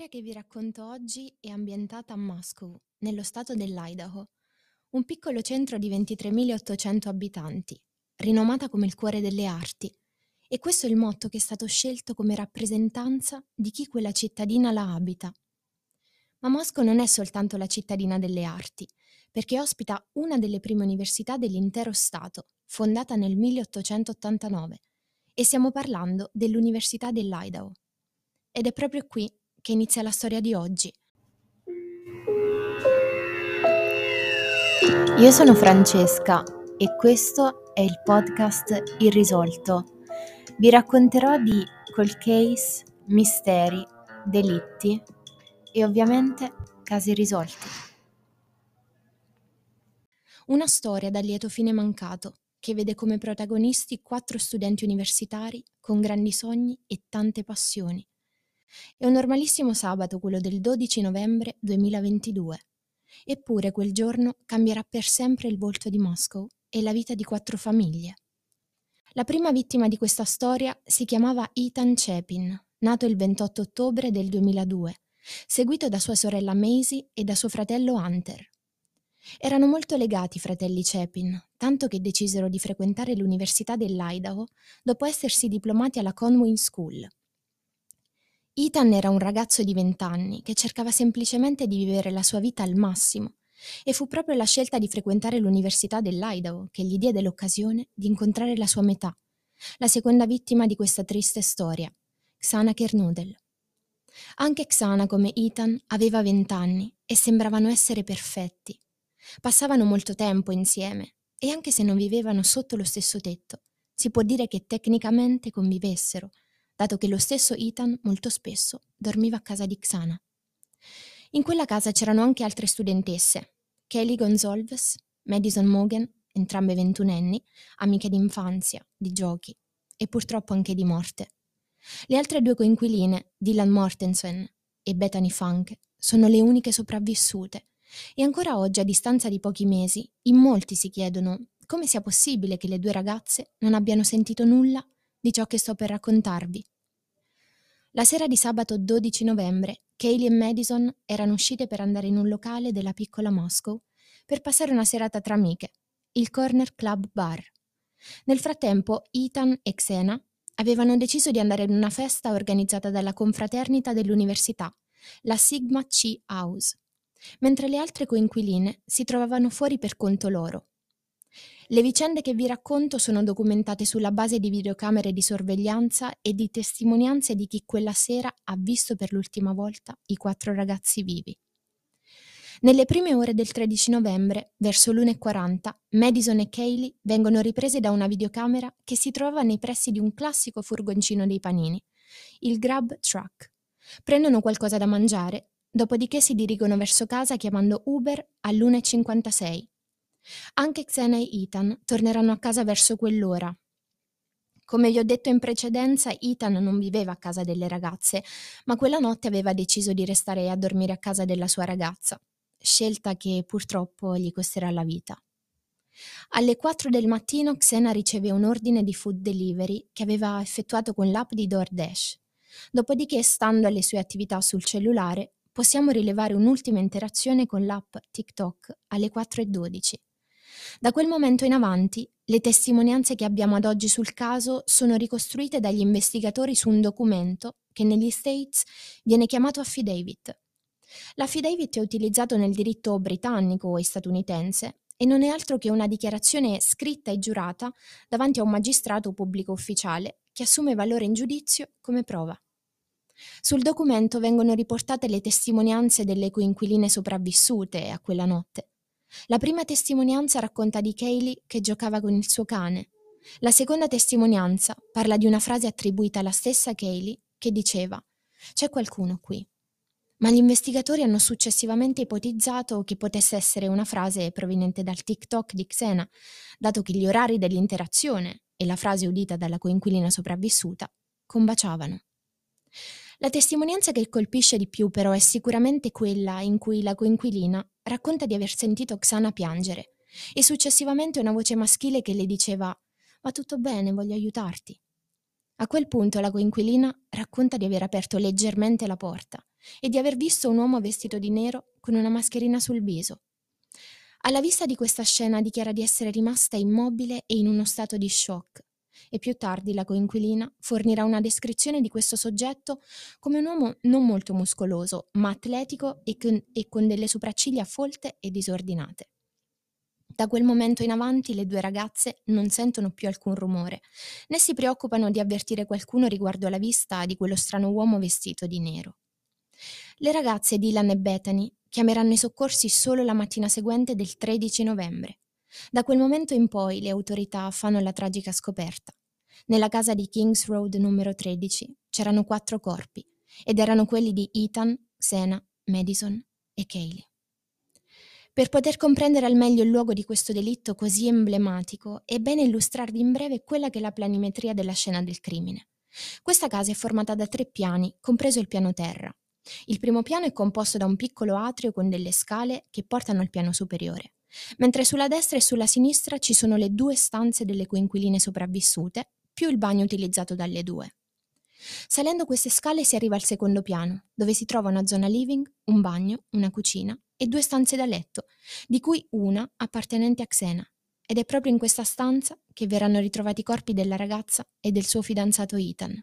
storia che vi racconto oggi è ambientata a Moscow, nello stato dell'Idaho, un piccolo centro di 23.800 abitanti, rinomata come il cuore delle arti. E questo è il motto che è stato scelto come rappresentanza di chi quella cittadina la abita. Ma Mosca non è soltanto la cittadina delle arti, perché ospita una delle prime università dell'intero Stato, fondata nel 1889, e stiamo parlando dell'Università dell'Idaho. Ed è proprio qui che inizia la storia di oggi. Io sono Francesca e questo è il podcast Irrisolto. Vi racconterò di cold case, misteri, delitti e ovviamente casi risolti. Una storia dal lieto fine mancato che vede come protagonisti quattro studenti universitari con grandi sogni e tante passioni. È un normalissimo sabato quello del 12 novembre 2022. Eppure quel giorno cambierà per sempre il volto di Moscow e la vita di quattro famiglie. La prima vittima di questa storia si chiamava Ethan Chepin, nato il 28 ottobre del 2002 seguito da sua sorella Maisie e da suo fratello Hunter. Erano molto legati i fratelli Chapin, tanto che decisero di frequentare l'Università dell'Idaho dopo essersi diplomati alla Conway School. Ethan era un ragazzo di vent'anni che cercava semplicemente di vivere la sua vita al massimo e fu proprio la scelta di frequentare l'Università dell'Idaho che gli diede l'occasione di incontrare la sua metà, la seconda vittima di questa triste storia, Xana Kernudel. Anche Xana, come Ethan, aveva vent'anni e sembravano essere perfetti. Passavano molto tempo insieme e anche se non vivevano sotto lo stesso tetto, si può dire che tecnicamente convivessero, dato che lo stesso Ethan molto spesso dormiva a casa di Xana. In quella casa c'erano anche altre studentesse, Kelly Gonzalves, Madison Mogan, entrambe ventunenni, amiche d'infanzia, di giochi e purtroppo anche di morte. Le altre due coinquiline, Dylan Mortensen e Bethany Funk, sono le uniche sopravvissute e ancora oggi, a distanza di pochi mesi, in molti si chiedono come sia possibile che le due ragazze non abbiano sentito nulla di ciò che sto per raccontarvi. La sera di sabato 12 novembre, Kaylee e Madison erano uscite per andare in un locale della piccola Moscow per passare una serata tra amiche, il Corner Club Bar. Nel frattempo, Ethan e Xena avevano deciso di andare ad una festa organizzata dalla confraternita dell'università, la Sigma Chi House, mentre le altre coinquiline si trovavano fuori per conto loro. Le vicende che vi racconto sono documentate sulla base di videocamere di sorveglianza e di testimonianze di chi quella sera ha visto per l'ultima volta i quattro ragazzi vivi. Nelle prime ore del 13 novembre, verso l'1.40, Madison e Kaylee vengono riprese da una videocamera che si trova nei pressi di un classico furgoncino dei panini, il Grab Truck. Prendono qualcosa da mangiare, dopodiché si dirigono verso casa chiamando Uber all'1.56. Anche Xena e Ethan torneranno a casa verso quell'ora. Come vi ho detto in precedenza, Ethan non viveva a casa delle ragazze, ma quella notte aveva deciso di restare a dormire a casa della sua ragazza scelta che purtroppo gli costerà la vita. Alle 4 del mattino Xena riceve un ordine di food delivery che aveva effettuato con l'app di DoorDash. Dopodiché, stando alle sue attività sul cellulare, possiamo rilevare un'ultima interazione con l'app TikTok alle 4.12. Da quel momento in avanti, le testimonianze che abbiamo ad oggi sul caso sono ricostruite dagli investigatori su un documento che negli States viene chiamato affidavit, L'affidavit è utilizzato nel diritto britannico e statunitense e non è altro che una dichiarazione scritta e giurata davanti a un magistrato pubblico ufficiale che assume valore in giudizio come prova. Sul documento vengono riportate le testimonianze delle coinquiline sopravvissute a quella notte. La prima testimonianza racconta di Kaylee che giocava con il suo cane. La seconda testimonianza parla di una frase attribuita alla stessa Kaylee che diceva C'è qualcuno qui ma gli investigatori hanno successivamente ipotizzato che potesse essere una frase proveniente dal TikTok di Xena, dato che gli orari dell'interazione e la frase udita dalla coinquilina sopravvissuta combaciavano. La testimonianza che colpisce di più però è sicuramente quella in cui la coinquilina racconta di aver sentito Xana piangere e successivamente una voce maschile che le diceva Va tutto bene, voglio aiutarti. A quel punto la coinquilina racconta di aver aperto leggermente la porta e di aver visto un uomo vestito di nero con una mascherina sul viso. Alla vista di questa scena dichiara di essere rimasta immobile e in uno stato di shock e più tardi la coinquilina fornirà una descrizione di questo soggetto come un uomo non molto muscoloso, ma atletico e con, e con delle sopracciglia folte e disordinate. Da quel momento in avanti le due ragazze non sentono più alcun rumore, né si preoccupano di avvertire qualcuno riguardo alla vista di quello strano uomo vestito di nero. Le ragazze Dylan e Bethany chiameranno i soccorsi solo la mattina seguente del 13 novembre. Da quel momento in poi le autorità fanno la tragica scoperta. Nella casa di Kings Road numero 13 c'erano quattro corpi ed erano quelli di Ethan, Xena, Madison e Kaylee. Per poter comprendere al meglio il luogo di questo delitto così emblematico, è bene illustrarvi in breve quella che è la planimetria della scena del crimine. Questa casa è formata da tre piani, compreso il piano terra. Il primo piano è composto da un piccolo atrio con delle scale che portano al piano superiore, mentre sulla destra e sulla sinistra ci sono le due stanze delle coinquiline sopravvissute, più il bagno utilizzato dalle due. Salendo queste scale si arriva al secondo piano, dove si trova una zona living, un bagno, una cucina e due stanze da letto, di cui una appartenente a Xena. Ed è proprio in questa stanza che verranno ritrovati i corpi della ragazza e del suo fidanzato Ethan.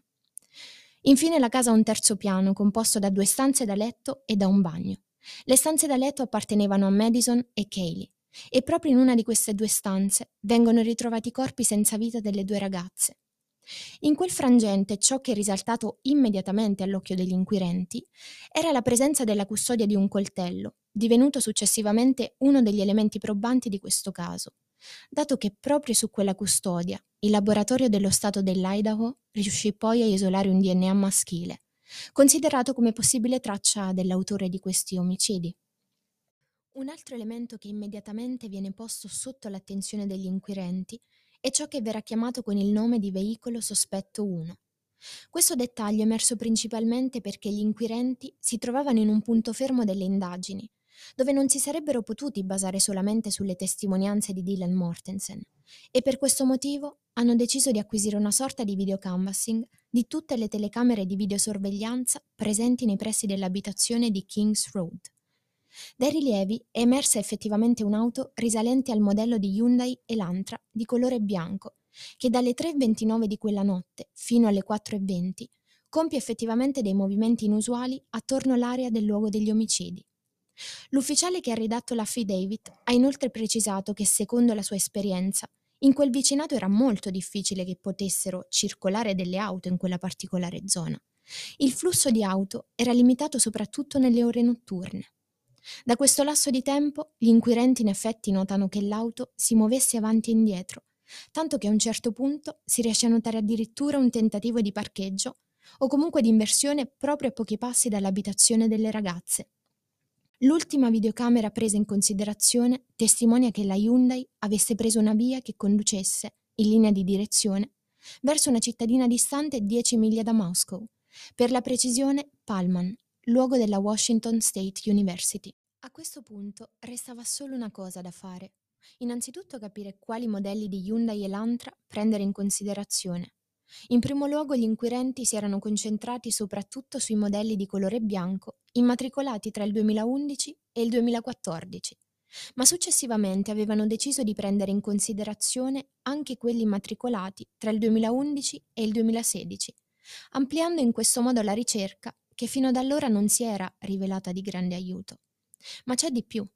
Infine la casa ha un terzo piano composto da due stanze da letto e da un bagno. Le stanze da letto appartenevano a Madison e Kaylee e proprio in una di queste due stanze vengono ritrovati i corpi senza vita delle due ragazze. In quel frangente ciò che è risaltato immediatamente all'occhio degli inquirenti era la presenza della custodia di un coltello, divenuto successivamente uno degli elementi probanti di questo caso, dato che proprio su quella custodia il laboratorio dello Stato dell'Idaho riuscì poi a isolare un DNA maschile, considerato come possibile traccia dell'autore di questi omicidi. Un altro elemento che immediatamente viene posto sotto l'attenzione degli inquirenti è ciò che verrà chiamato con il nome di veicolo sospetto 1. Questo dettaglio è emerso principalmente perché gli inquirenti si trovavano in un punto fermo delle indagini, dove non si sarebbero potuti basare solamente sulle testimonianze di Dylan Mortensen, e per questo motivo hanno deciso di acquisire una sorta di videocanvassing di tutte le telecamere di videosorveglianza presenti nei pressi dell'abitazione di Kings Road. Dai rilievi è emersa effettivamente un'auto risalente al modello di Hyundai Elantra di colore bianco, che dalle 3.29 di quella notte fino alle 4.20 compie effettivamente dei movimenti inusuali attorno all'area del luogo degli omicidi. L'ufficiale che ha redatto l'affidavit ha inoltre precisato che, secondo la sua esperienza, in quel vicinato era molto difficile che potessero circolare delle auto in quella particolare zona. Il flusso di auto era limitato soprattutto nelle ore notturne. Da questo lasso di tempo gli inquirenti in effetti notano che l'auto si muovesse avanti e indietro, tanto che a un certo punto si riesce a notare addirittura un tentativo di parcheggio o comunque di inversione proprio a pochi passi dall'abitazione delle ragazze. L'ultima videocamera presa in considerazione testimonia che la Hyundai avesse preso una via che conducesse, in linea di direzione, verso una cittadina distante 10 miglia da Moscow, per la precisione Palman, luogo della Washington State University. A questo punto restava solo una cosa da fare. Innanzitutto capire quali modelli di Hyundai e Lantra prendere in considerazione. In primo luogo gli inquirenti si erano concentrati soprattutto sui modelli di colore bianco immatricolati tra il 2011 e il 2014, ma successivamente avevano deciso di prendere in considerazione anche quelli immatricolati tra il 2011 e il 2016, ampliando in questo modo la ricerca che fino ad allora non si era rivelata di grande aiuto. Ma c'è di più.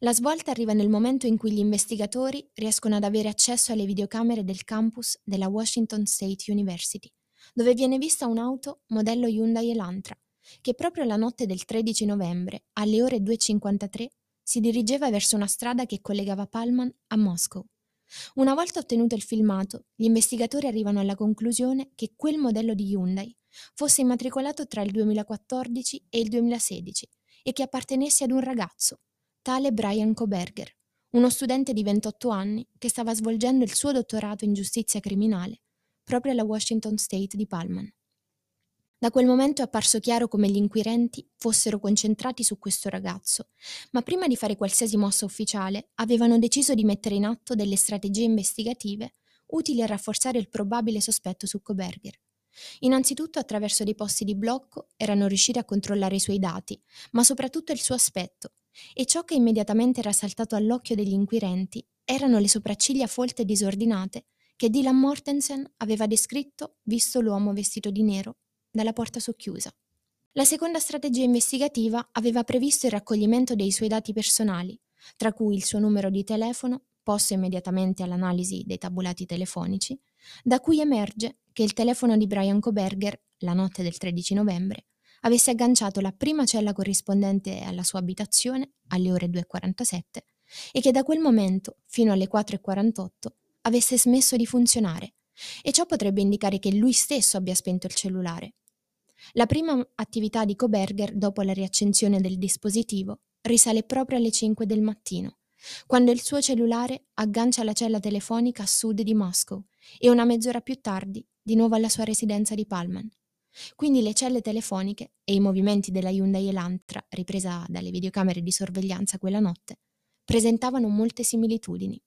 La svolta arriva nel momento in cui gli investigatori riescono ad avere accesso alle videocamere del campus della Washington State University, dove viene vista un'auto modello Hyundai Elantra, che proprio la notte del 13 novembre, alle ore 2.53, si dirigeva verso una strada che collegava Palman a Moscow. Una volta ottenuto il filmato, gli investigatori arrivano alla conclusione che quel modello di Hyundai fosse immatricolato tra il 2014 e il 2016 e che appartenesse ad un ragazzo, tale Brian Koberger, uno studente di 28 anni che stava svolgendo il suo dottorato in giustizia criminale proprio alla Washington State di Palman. Da quel momento è apparso chiaro come gli inquirenti fossero concentrati su questo ragazzo, ma prima di fare qualsiasi mossa ufficiale avevano deciso di mettere in atto delle strategie investigative utili a rafforzare il probabile sospetto su Koberger. Innanzitutto attraverso dei posti di blocco erano riusciti a controllare i suoi dati, ma soprattutto il suo aspetto, e ciò che immediatamente era saltato all'occhio degli inquirenti erano le sopracciglia folte e disordinate che Dylan Mortensen aveva descritto visto l'uomo vestito di nero dalla porta socchiusa. La seconda strategia investigativa aveva previsto il raccoglimento dei suoi dati personali, tra cui il suo numero di telefono, posto immediatamente all'analisi dei tabulati telefonici, da cui emerge che il telefono di Brian Koberger, la notte del 13 novembre, avesse agganciato la prima cella corrispondente alla sua abitazione alle ore 2.47 e che da quel momento fino alle 4.48 avesse smesso di funzionare, e ciò potrebbe indicare che lui stesso abbia spento il cellulare. La prima attività di Koberger dopo la riaccensione del dispositivo risale proprio alle 5 del mattino, quando il suo cellulare aggancia la cella telefonica a sud di Moscow e una mezz'ora più tardi di nuovo alla sua residenza di Palman. Quindi le celle telefoniche e i movimenti della Hyundai Elantra, ripresa dalle videocamere di sorveglianza quella notte, presentavano molte similitudini,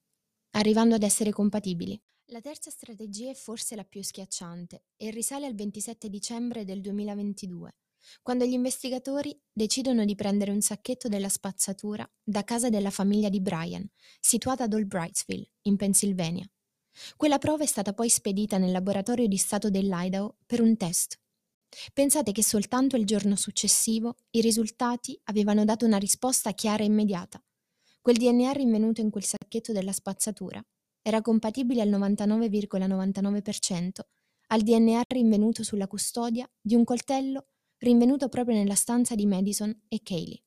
arrivando ad essere compatibili. La terza strategia è forse la più schiacciante e risale al 27 dicembre del 2022, quando gli investigatori decidono di prendere un sacchetto della spazzatura da casa della famiglia di Brian, situata ad Old Brightsville, in Pennsylvania. Quella prova è stata poi spedita nel laboratorio di Stato dell'Idaho per un test. Pensate che soltanto il giorno successivo i risultati avevano dato una risposta chiara e immediata. Quel DNA rinvenuto in quel sacchetto della spazzatura era compatibile al 99,99% al DNA rinvenuto sulla custodia di un coltello rinvenuto proprio nella stanza di Madison e Kaylee.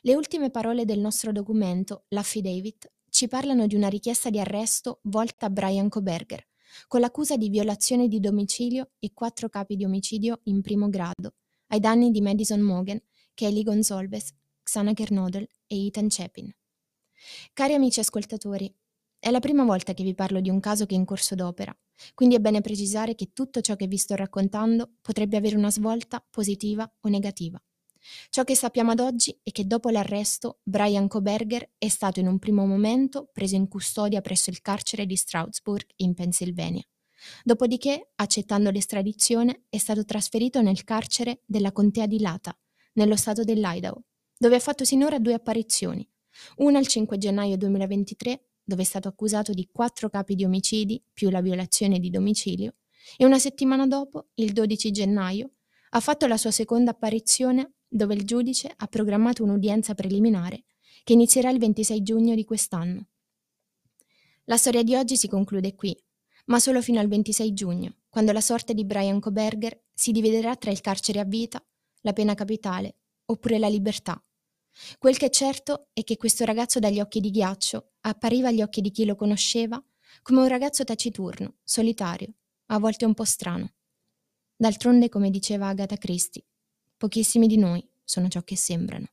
Le ultime parole del nostro documento, l'affidavit, ci parlano di una richiesta di arresto volta a Brian Koberger, con l'accusa di violazione di domicilio e quattro capi di omicidio in primo grado, ai danni di Madison Mogen, Kelly Gonzalez, Xana Kernodel e Ethan Chapin. Cari amici ascoltatori, è la prima volta che vi parlo di un caso che è in corso d'opera, quindi è bene precisare che tutto ciò che vi sto raccontando potrebbe avere una svolta positiva o negativa. Ciò che sappiamo ad oggi è che dopo l'arresto Brian Koberger è stato in un primo momento preso in custodia presso il carcere di Stroudsburg in Pennsylvania. Dopodiché, accettando l'estradizione, è stato trasferito nel carcere della contea di Lata, nello stato dell'Idaho, dove ha fatto sinora due apparizioni, una il 5 gennaio 2023, dove è stato accusato di quattro capi di omicidi più la violazione di domicilio, e una settimana dopo, il 12 gennaio, ha fatto la sua seconda apparizione dove il giudice ha programmato un'udienza preliminare che inizierà il 26 giugno di quest'anno. La storia di oggi si conclude qui, ma solo fino al 26 giugno, quando la sorte di Brian Koberger si dividerà tra il carcere a vita, la pena capitale oppure la libertà. Quel che è certo è che questo ragazzo dagli occhi di ghiaccio appariva agli occhi di chi lo conosceva come un ragazzo taciturno, solitario, a volte un po' strano. D'altronde, come diceva Agatha Christie, pochissimi di noi sono ciò che sembrano.